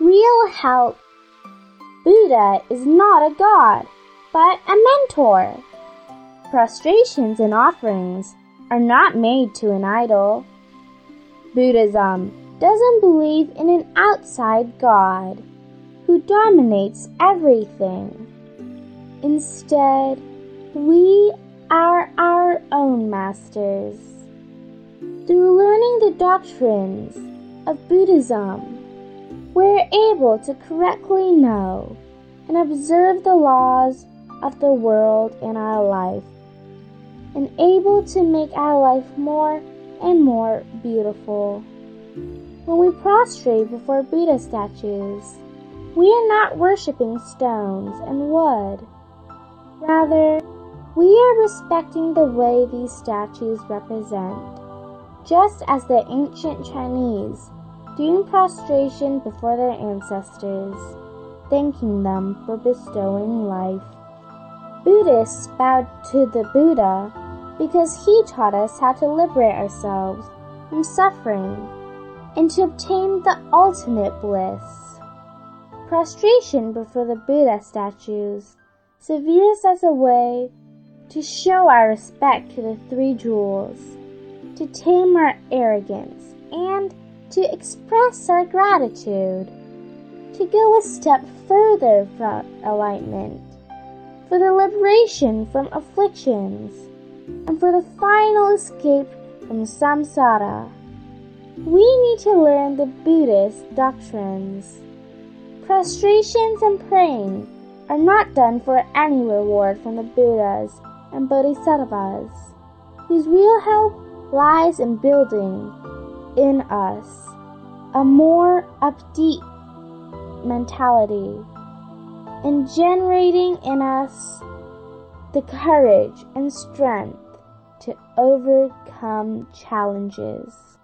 real help. Buddha is not a god, but a mentor. Prostrations and offerings are not made to an idol. Buddhism doesn't believe in an outside God who dominates everything. Instead, we are our own masters. Through learning the doctrines of Buddhism, able to correctly know and observe the laws of the world in our life and able to make our life more and more beautiful. When we prostrate before Buddha statues, we are not worshipping stones and wood. Rather, we are respecting the way these statues represent, just as the ancient Chinese doing prostration before their ancestors, thanking them for bestowing life. Buddhists bowed to the Buddha because he taught us how to liberate ourselves from suffering and to obtain the ultimate bliss. Prostration before the Buddha statues serves as a way to show our respect to the three jewels, to tame our arrogance, and to express our gratitude, to go a step further for enlightenment, for the liberation from afflictions, and for the final escape from samsara. We need to learn the Buddhist doctrines. Prostrations and praying are not done for any reward from the Buddhas and Bodhisattvas, whose real help lies in building in us a more upbeat mentality and generating in us the courage and strength to overcome challenges.